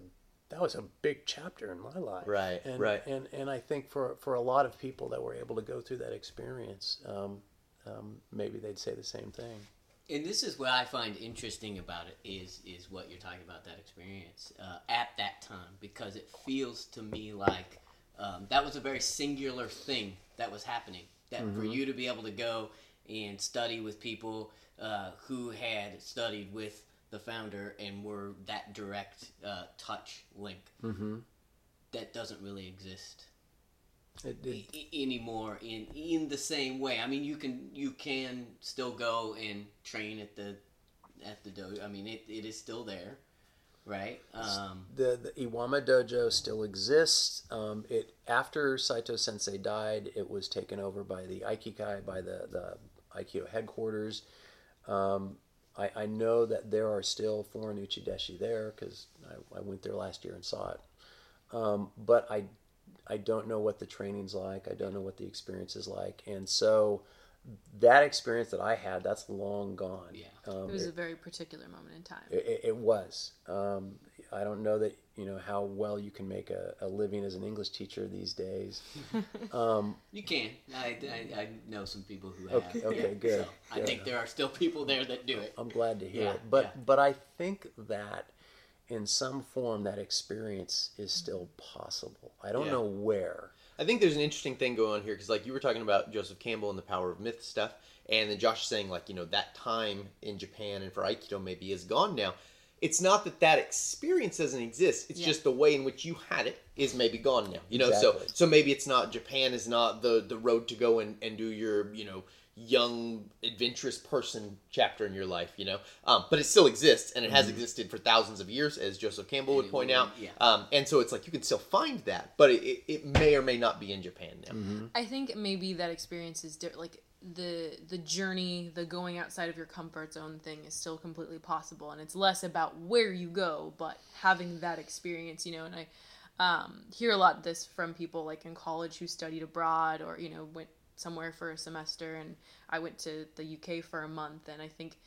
that was a big chapter in my life Right, and, right. and and I think for for a lot of people that were able to go through that experience um, um, maybe they'd say the same thing And this is what I find interesting about it is is what you're talking about that experience uh, at that time because it feels to me like um, that was a very singular thing that was happening. That for you to be able to go and study with people uh, who had studied with the founder and were that direct uh, touch link mm-hmm. that doesn't really exist it, it, I- I- anymore in in the same way. I mean, you can you can still go and train at the at the dojo. I mean, it, it is still there, right? Um, the, the Iwama Dojo still exists. Um, it after Saito Sensei died, it was taken over by the Aikikai, by the the Aikido headquarters. Um, I, I know that there are still foreign uchideshi there because I, I went there last year and saw it. Um, but I I don't know what the training's like. I don't know what the experience is like, and so that experience that I had, that's long gone. Yeah. um, It was it- a very particular moment in time. it, it- it was. Um, I don't know that you know how well you can make a, a living as an English teacher these days. Um, you can. I, I, I know some people who have. Okay, okay, good, So I good. think there are still people there that do it. I'm glad to hear Yeah, it, but yeah. but I think that in some form that experience is still possible. I don't Yeah. know where. I think there's an interesting thing going on here because, like, you were talking about Joseph Campbell and the power of myth stuff, and then Josh saying, like, you know, that time in Japan and for Aikido maybe is gone now. It's not that that experience doesn't exist. It's Yeah. just the way in which you had it is maybe gone now. You know, so Exactly. so maybe it's not Japan is not the the road to go and and do your you know young adventurous person chapter in your life. You know, um, but it still exists and it has existed for thousands of years, as Joseph Campbell would point out. yeah. Um, and so it's like you can still find that, but it, it, it may or may not be in Japan now. I think maybe that experience is di- like the the journey, the going outside of your comfort zone thing is still completely possible, and it's less about where you go, but having that experience, you know. And I um, hear a lot of this from people like in college who studied abroad or you know went somewhere for a semester, and I went to the UK for a month, and I think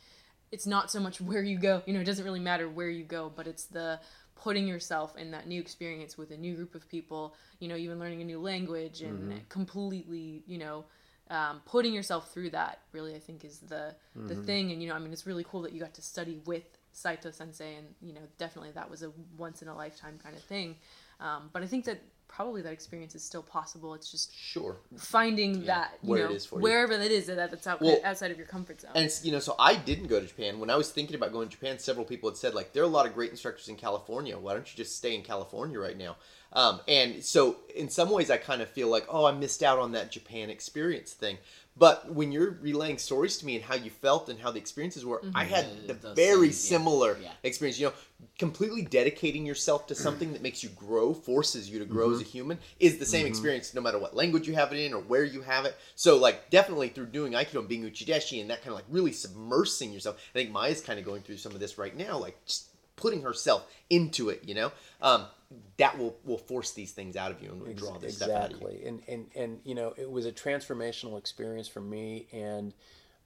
it's not so much where you go, you know, it doesn't really matter where you go, but it's the putting yourself in that new experience with a new group of people, you know, even learning a new language and completely, you know, um, putting yourself through that really I think is the the thing and you know I mean it's really cool that you got to study with Saito Sensei and you know definitely that was a once in a lifetime kind of thing um, but I think that probably that experience is still possible it's just Sure. finding that you where know is for you. wherever that is that that's out, Well, outside of your comfort zone And you know, so I didn't go to Japan. When I was thinking about going to Japan, several people had said like there are a lot of great instructors in California. Why don't you just stay in California right now? Um, and so in some ways, I kind of feel like oh, I missed out on that Japan experience thing. But when you're relaying stories to me and how you felt and how the experiences were, I had Yeah, the the very same, yeah, similar yeah. experience. You know, completely dedicating yourself to something that makes you grow, forces you to grow Mm-hmm. as a human, is the same experience no matter what language you have it in or where you have it. So, like, definitely through doing Aikido and being Uchideshi and that kind of like really submersing yourself. I think Maya's kind of going through some of this right now, like just putting herself into it. You know, um, that will will force these things out of you and will draw this stuff out of you. exactly and, and and you know it was a transformational experience for me and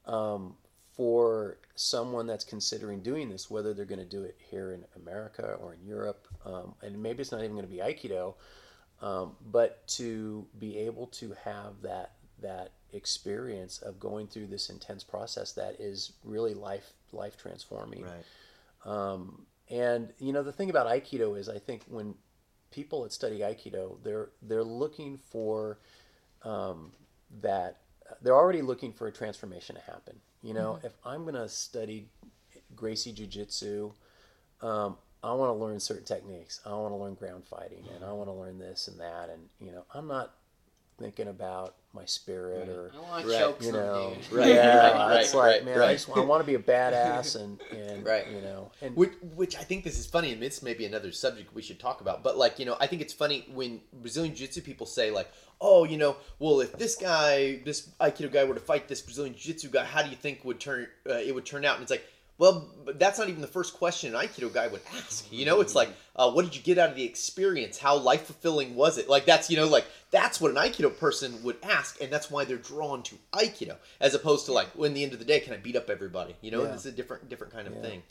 um, for someone that's considering doing this whether they're going to do it here in america or in europe um, and maybe it's not even going to be aikido um, but to be able to have that that experience of going through this intense process that is really life life transforming um, and you know the thing about Aikido is I think when people that study Aikido, they're they're looking for um, that they're already looking for a transformation to happen. You know, if I'm going to study Gracie Jiu Jitsu, um, I want to learn certain techniques. I want to learn ground fighting, and I want to learn this and that. And you know, I'm not thinking about my spirit or I want Right, you know. Right, yeah, right, it's right, like right, man, right. I just I want to be a badass and and Right. you know, and Which, which I think this is funny, and it's maybe another subject we should talk about. But like, you know, I think it's funny when Brazilian Jiu-Jitsu people say like, "Oh, you know, well, if this guy, this Aikido guy, were to fight this Brazilian Jiu-Jitsu guy, how do you think would turn uh, it would turn out?" And it's like, well, that's not even the first question an Aikido guy would ask. You know, it's like, uh, what did you get out of the experience? How life fulfilling was it? Like that's you know, like that's what an Aikido person would ask, and that's why they're drawn to Aikido, as opposed to like, well, in the end of the day, can I beat up everybody? You know, Yeah. it's a different different kind of Yeah. thing.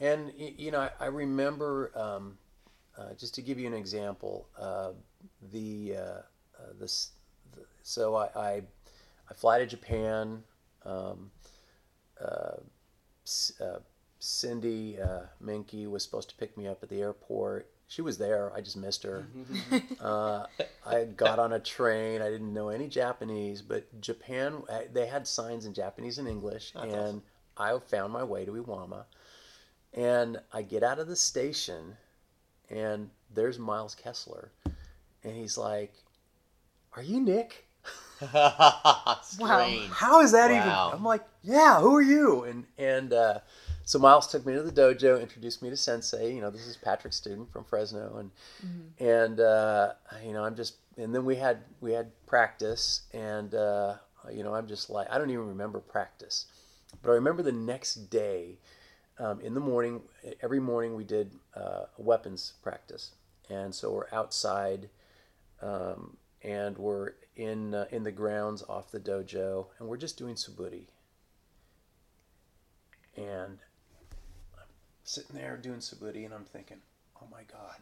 And you know, I, I remember um, uh, just to give you an example, uh, the, uh, uh, this, the so I, I I fly to Japan. Um, uh, Cindy uh, Minky was supposed to pick me up at the airport. She was there. I just missed her. uh, I got on a train. I didn't know any Japanese, but Japan, they had signs in Japanese and English, That's and I found my way to Iwama. And I get out of the station, and there's Miles Kessler, and he's like, "Are you Nick?" Strange. How is that Wow. even? I'm like, "Yeah, who are you?" And and uh, so Miles took me to the dojo, introduced me to Sensei. You know, this is Patrick's student from Fresno, and and uh, you know, I'm just and then we had we had practice, and uh, you know, I'm just like I don't even remember practice, but I remember the next day um, in the morning. Every morning we did uh, a weapons practice, and so we're outside, um, and we're in uh, in the grounds off the dojo, and we're just doing suburi. And I'm sitting there doing suburi, and I'm thinking, oh my god.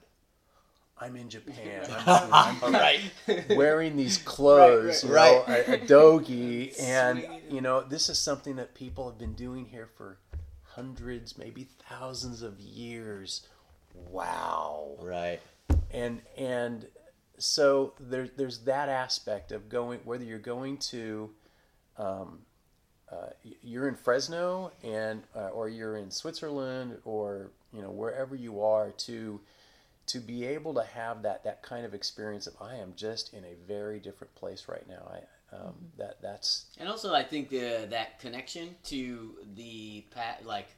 I'm in Japan. I'm, All right. wearing these clothes, Right, you know, a, a dogi, and you know, this is something that people have been doing here for hundreds, maybe thousands of years. Wow. Right. And and so there, there's that aspect of going whether you're going to um, uh, you're in Fresno and uh, or you're in Switzerland or you know wherever you are to to be able to have that that kind of experience of I am just in a very different place right now. I um, that that's And also, I think the, that connection to the pat like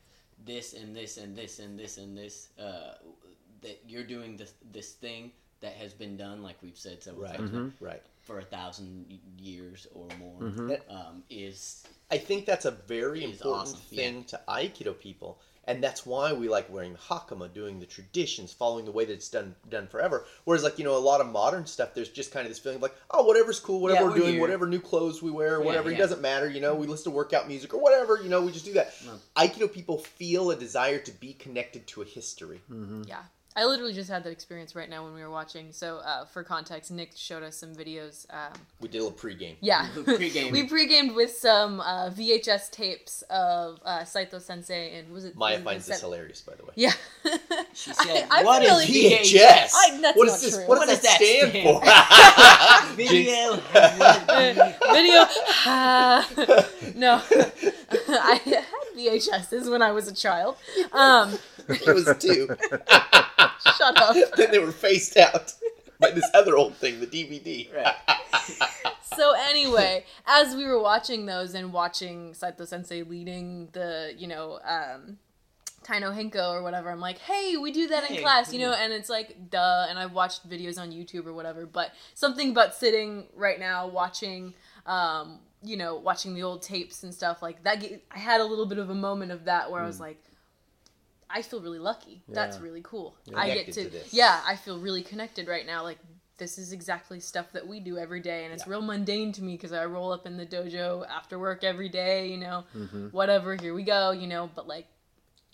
this and this and this and this and this uh, that you're doing this this thing that has been done, like we've said several Right. times, now, Right. for a thousand years or more, Mhm. um, is I think that's a very important awesome, yeah. thing to Aikido people, and that's why we like wearing the hakama, doing the traditions, following the way that it's done done forever. Whereas, like you know, a lot of modern stuff, there's just kind of this feeling of like, oh, whatever's cool, whatever Yeah, we're we're doing, here. whatever new clothes we wear, Yeah, whatever it doesn't matter. You know, we listen to workout music or whatever. You know, we just do that. No. Aikido people feel a desire to be connected to a history. Yeah. I literally just had that experience right now when we were watching. So, uh, for context, Nick showed us some videos. Um, We did a little pregame. yeah. Pre-game. we pre-gamed with some uh, VHS tapes of uh, Saito Sensei and was it Maya was it finds this Sen- hilarious, by the way. Yeah. She said, I, I "What is really VHS? I, that's what not this? true. What, What does does that that stand stand for? Video. video. No, I had VHSs when I was a child. Um, it was two. Shut up. then they were phased out by this other old thing, the DVD. Right. So anyway, as we were watching those and watching Saito Sensei leading the, you know, um, Tai no Henko or whatever, I'm like, hey, we do that in class, you know, and it's like, duh, and I've watched videos on YouTube or whatever, but something about sitting right now watching, um, you know, watching the old tapes and stuff like that. I had a little bit of a moment of that where I was like, I feel really lucky. That's really cool. Yeah. I get to, to this. yeah, I feel really connected right now. Like this is exactly stuff that we do every day, and it's Yeah. real mundane to me because I roll up in the dojo after work every day. You know, Mm-hmm. whatever. Here we go. You know, but like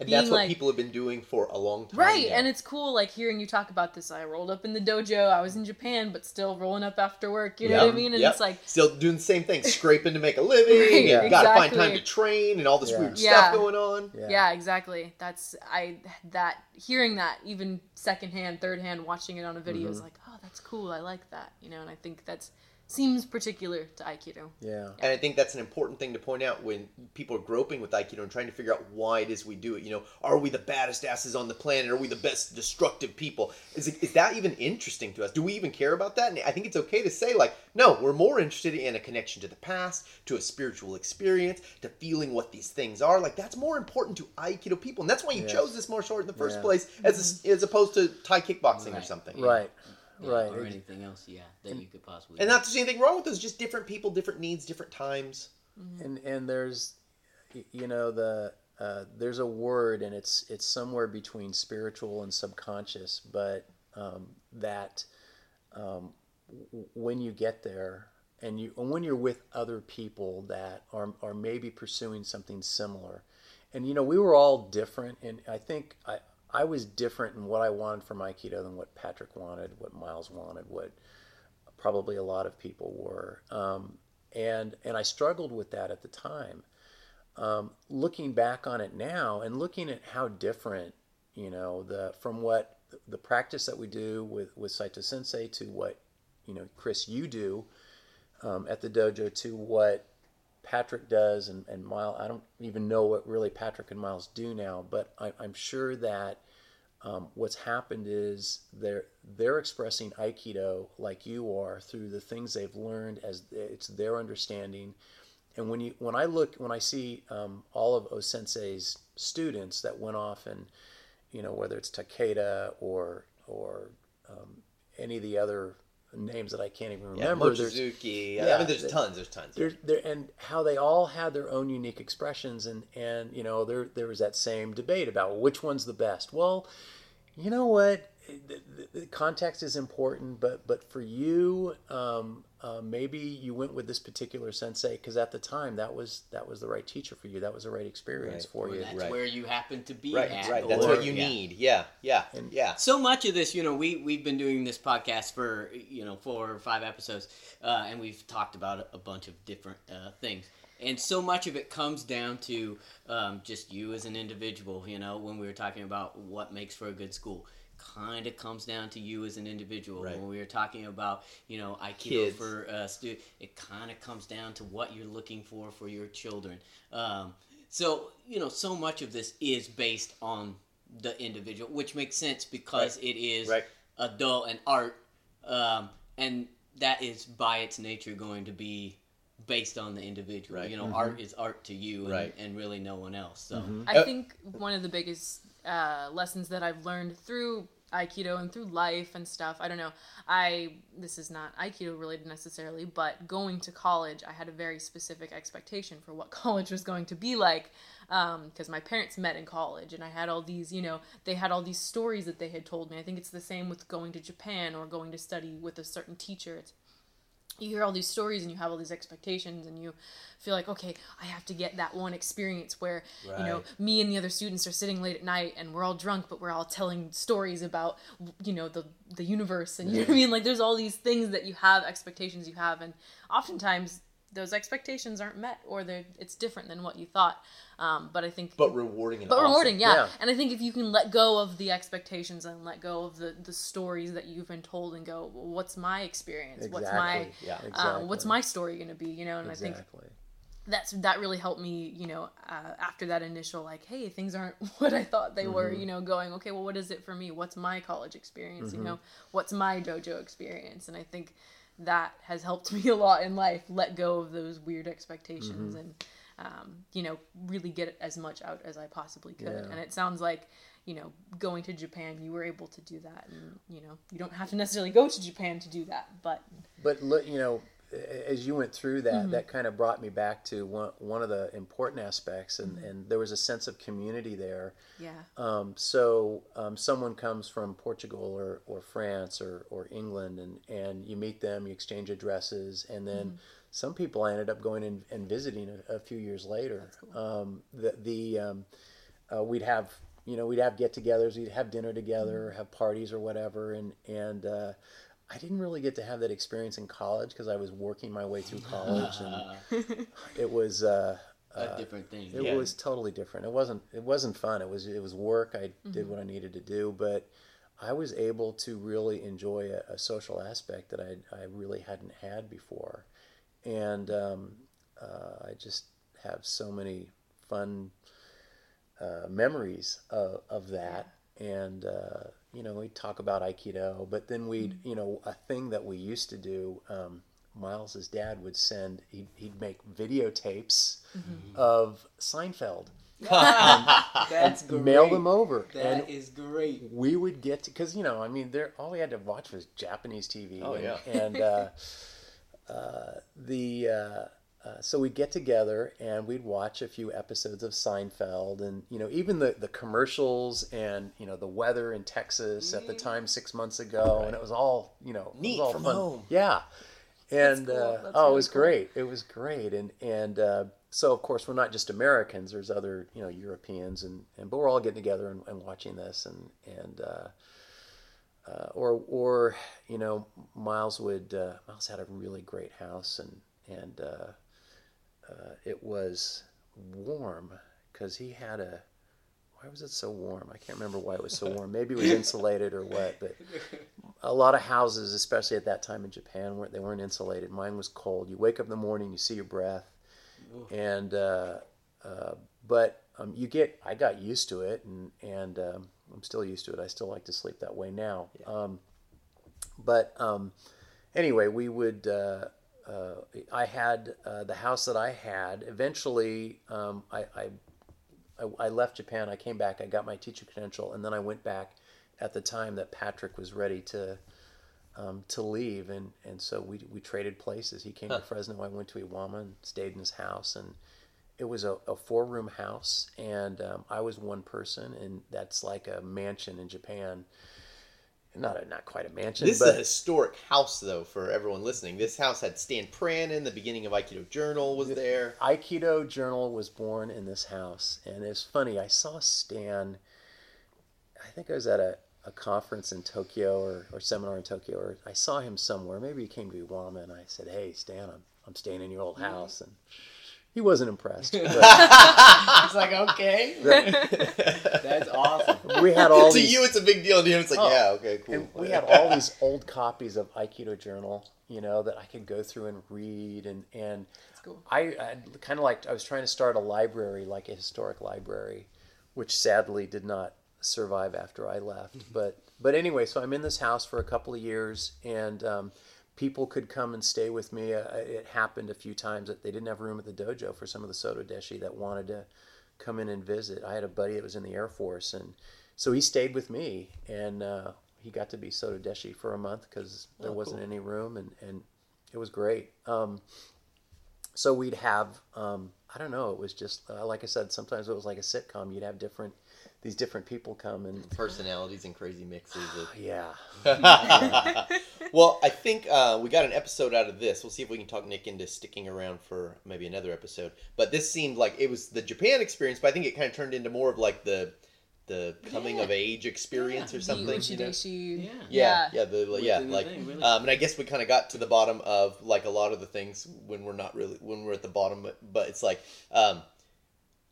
And that's what like- people have been doing for a long time. Right, now. and it's cool like hearing you talk about this. I rolled up in the dojo. I was in Japan, but still rolling up after work. You know what I mean? And yep. it's like, still doing the same thing, scraping to make a living. Right, Yeah. you gotta find time to train and all this Yeah. weird Yeah. stuff going on. yeah. exactly. That's I that hearing that even secondhand, third hand, watching it on a video Mm-hmm. is like, oh, that's cool. I like that. You know, and I think that's seems particular to Aikido. Yeah. And I think that's an important thing to point out when people are groping with Aikido and trying to figure out why it is we do it. You know, are we the baddest asses on the planet? Are we the best destructive people? Is, it, is that even interesting to us? Do we even care about that? And I think it's okay to say, like, no, we're more interested in a connection to the past, to a spiritual experience, to feeling what these things are. Like, that's more important to Aikido people. And that's why you Yes. chose this martial art in the first Yeah. place, as, as opposed to Thai kickboxing or something. Right. Yeah, Right. Or anything else, yeah, that you could possibly. And do. not there's anything wrong with those, just different people, different needs, different times. and and there's you know the uh, there's a word and it's it's somewhere between spiritual and subconscious but um, that um, w- when you get there and you and when you're with other people that are are maybe pursuing something similar and you know we were all different and I think I I was different in what I wanted from Aikido than what Patrick wanted what Miles wanted what probably a lot of people were um, and and I struggled with that at the time. Um, looking back on it now and looking at how different, you know, the from what the practice that we do with with Saito Sensei to what, you know, Chris you do um, at the dojo to what Patrick does and and Miles. I don't even know what really Patrick and Miles do now, but I, I'm sure that um, what's happened is they're they're expressing aikido like you are through the things they've learned as it's their understanding and when you when i look when i see um, all of o sensei's students that went off and you know whether it's takeda or or um, any of the other names that i can't even Yeah, remember there's Mochizuki. I mean, there's the- tons. There's tons. there, there, and how they all had their own unique expressions, and and you know there there was that same debate about which one's the best. Well, you know what, the, the, the context is important, but but for you, um, uh, maybe you went with this particular sensei because at the time that was that was the right teacher for you. That was the right experience Right. for Or you. that's Right. where you happen to be right, at. right. That's or- what you yeah. need. Yeah, yeah, And- yeah. So much of this, you know, we we've been doing this podcast for you know four or five episodes, uh, and we've talked about a bunch of different uh, things. And so much of it comes down to um, just you as an individual. You know, when we were talking about what makes for a good school, kind of comes down to you as an individual. Right. When we were talking about you know aikido Kids. for uh, stu- it kind of comes down to what you're looking for for your children. Um, so you know, so much of this is based on the individual, which makes sense because it is Right. adult and art, um, and that is by its nature going to be based on the individual. Right. You know, art is art to you, and, Right. and really no one else. So I Uh, think one of the biggest uh, lessons that I've learned through Aikido and through life and stuff. I don't know. I this is not Aikido related necessarily, but going to college, I had a very specific expectation for what college was going to be like. Because my parents met in college, and I had all these, you know, they had all these stories that they had told me. I think it's the same with going to Japan or going to study with a certain teacher. It's you hear all these stories and you have all these expectations and you feel like okay i have to get that one experience where you know me and the other students are sitting late at night and we're all drunk but we're all telling stories about you know the the universe and you know what i mean? Like there's all these things that you have expectations you have and oftentimes those expectations aren't met or they're it's different than what you thought um, but i think But rewarding and but awesome. rewarding yeah. Yeah. and i think if you can let go of the expectations and let go of the the stories that you've been told and go well, what's my experience what's my Exactly. Yeah. um, what's my story going to be you know and i think that's that really helped me you know uh, after that initial like hey things aren't what i thought they were Mm-hmm. you know going okay well what is it for me what's my college experience you know what's my dojo experience and i think that has helped me a lot in life let go of those weird expectations Mm-hmm. and um, you know really get as much out as i possibly could Yeah. and it sounds like you know going to japan you were able to do that and you know you don't have to necessarily go to japan to do that but But look, you know, as you went through that, that kind of brought me back to one one of the important aspects, and, and there was a sense of community there. Yeah. Um, so um, someone comes from Portugal or, or France or, or England, and, and you meet them, you exchange addresses, and then some people I ended up going in, and visiting a, a few years later. Um, the the um, uh, we'd have you know we'd have get-togethers, we'd have dinner together, have parties or whatever, and and uh, I didn't really get to have that experience in college because I was working my way through college, and it was. Uh, a different thing. it Yeah. was totally different. It wasn't. It wasn't fun. It was. It was work. I did what I needed to do, but I was able to really enjoy a, a social aspect that I I really hadn't had before, and um, uh, I just have so many fun uh, memories of, of that. And uh, you know, we'd talk about Aikido, but then we'd you know a thing that we used to do. Um, Miles's dad would send. He'd, he'd make videotapes of Seinfeld That's great. mail them over That and is great. we would get to because you know i mean there all we had to watch was japanese tv Oh, and, yeah. and uh, uh, the uh, uh, so we'd get together and we'd watch a few episodes of Seinfeld and you know even the, the commercials and you know the weather in Texas at the time six months ago and it was all you know Neat all from fun. home. yeah and cool. uh, oh it was cool. great it was great and and uh, so of course we're not just Americans there's other you know Europeans and, and but we're all getting together and, and watching this and and uh, uh, or or you know Miles would uh, Miles had a really great house and and uh, it was warm because he had a why was it so warm? I can't remember why it was so warm. Maybe it was insulated or what, but a lot of houses, especially at that time in Japan, weren't they weren't insulated. Mine was cold. You wake up in the morning, you see your breath, and uh, uh, but um, you get. I got used to it, and and um, I'm still used to it. I still like to sleep that way now. Um, but um, anyway, we would. Uh, I had uh, the house that I had. Eventually, um, I, I I, I left Japan. I came back. I got my teacher credential, and then I went back at the time that Patrick was ready to um, to leave, and and so we we traded places. He came to Fresno. I went to Iwama and stayed in his house, and it was a, a four room house, and um, I was one person, and that's like a mansion in Japan. Not a, not quite a mansion, This but is a historic house, though, for everyone listening. This house had Stan Pranin. The beginning of Aikido Journal was there. Aikido Journal was born in this house, and it's funny. I saw Stan. I think I was at a, a conference in Tokyo or, or seminar in Tokyo, or I saw him somewhere. Maybe he came to Iwama, and I said, "Hey, Stan, I'm I'm staying in your old mm-hmm. house," and he wasn't impressed. But It's like okay, that's awesome. we had all to these. you, it's a big deal. To him, it's like, Oh. yeah, okay, cool. And we had all these old copies of Aikido Journal, you know, that I could go through and read, and and cool. I, I kind of like I was trying to start a library, like a historic library, which sadly did not survive after I left. But but anyway, so I'm in this house for a couple of years, and um, people could come and stay with me. Uh, it happened a few times that they didn't have room at the dojo for some of the Soto Deshi that wanted to come in and visit. I had a buddy that was in the Air Force, and so he stayed with me, and uh, he got to be Soto Deshi for a month because there Oh, wasn't cool. any room, and, and it was great. Um, so we'd have, um, I don't know, it was just uh, like I said. Sometimes it was like a sitcom. You'd have different, these different people come, and Personalities and crazy mixes. Of... yeah, well, I think uh, we got an episode out of this. We'll see if we can talk Nick into sticking around for maybe another episode. But this seemed like it was the Japan experience, but I think it kind of turned into more of like the the coming Yeah. of age experience or The something. you know? Yeah. Yeah, Yeah. yeah, the yeah, Within like, thing, really. um, and I guess we kind of got to the bottom of like a lot of the things when we're not really when we're at the bottom, but, but it's like, um,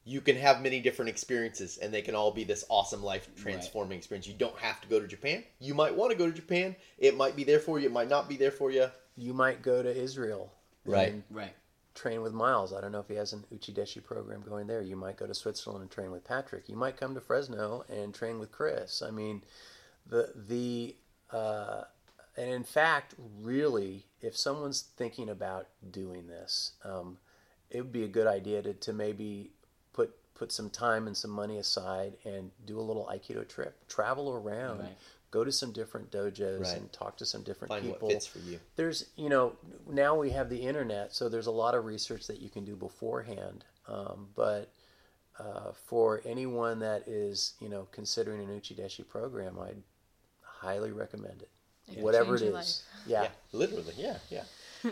you can have many different experiences, and they can all be this awesome life transforming experience. You don't have to go to Japan. You might want to go to Japan. It might be there for you. It might not be there for you. you might go to Israel, Right. and Right. Train with Miles. I don't know if he has an Uchideshi program going there. You might go to Switzerland and train with Patrick. You might come to Fresno and train with Chris. I mean, the the uh, and in fact, really, if someone's thinking about doing this, um, it would be a good idea to, to maybe put put some time and some money aside and do a little Aikido trip. Travel around, Right. Go to some different dojos Right. and talk to some different Find people. what fits for you. There's, you know, now we have the internet, so there's a lot of research that you can do beforehand. Um, but uh, for anyone that is, you know, considering an Uchideshi program, I'd highly recommend it. It could Whatever it change your is. Yeah. Yeah, literally. Yeah, yeah.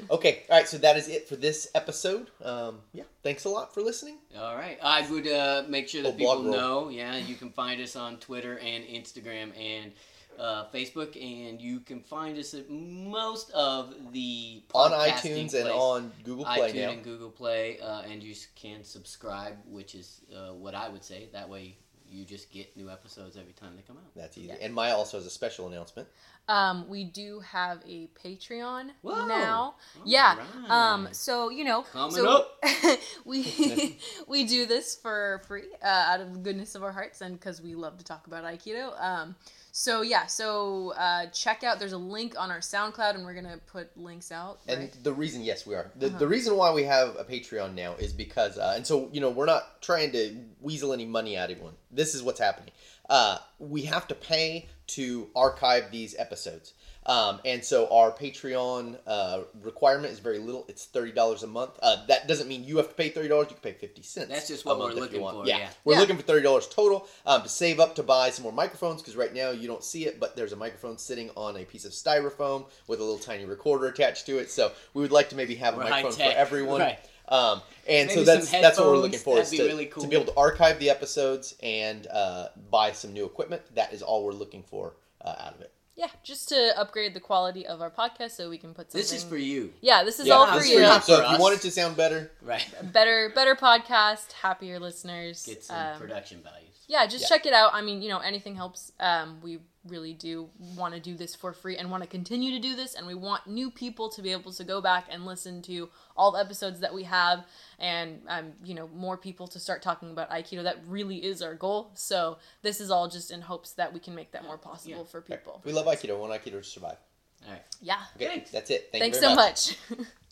okay, all right. So that is it for this episode. Um, yeah, thanks a lot for listening. All right. I would uh, make sure that Oh, people know. Yeah, you can find us on Twitter and Instagram and uh, Facebook, and you can find us at most of the On podcasting iTunes and on Google Play iTunes now. and Google Play, uh, and you can subscribe, which is uh, what I would say. That way, you just get new episodes every time they come out. That's easy. Yeah. And Maya also has a special announcement. Um, we do have a Patreon Whoa. now. All yeah. right. Um, so you know, Coming so up. we we do this for free uh, out of the goodness of our hearts and because we love to talk about Aikido. Um, so yeah, so uh, check out. There's a link on our SoundCloud, and we're gonna put links out. And the reason, yes, we are. The, Uh-huh. the reason why we have a Patreon now is because, uh, and so, you know, we're not trying to weasel any money out of anyone. This is what's happening. Uh, we have to pay to archive these episodes. Um, and so our Patreon uh, requirement is very little. It's thirty dollars a month. Uh, that doesn't mean you have to pay thirty dollars. You can pay fifty cents. That's just a what month we're looking for, Yeah, yeah. we're Yeah. looking for thirty dollars total um, to save up to buy some more microphones because right now you don't see it, but there's a microphone sitting on a piece of styrofoam with a little tiny recorder attached to it. So we would like to maybe have a We're microphone for everyone. Right. Um, and so that's that's what we're looking for is to, really cool. to be able to archive the episodes and uh, buy some new equipment. That is all we're looking for uh, out of it. Yeah, just to upgrade the quality of our podcast, so we can put something. This is for you. Yeah, this is Yeah, all for this you. is Not So for if you want it to sound better, Right. Better, better podcast, happier listeners. Get some Um, production values. yeah just Yeah. check it out i mean you know anything helps um, we really do want to do this for free and want to continue to do this and we want new people to be able to go back and listen to all the episodes that we have and um, you know more people to start talking about aikido that really is our goal so this is all just in hopes that we can make that more possible Yeah. for people we love Aikido. We want Aikido to survive. All right. yeah Okay, Thanks. that's it. Thank thanks you very so much.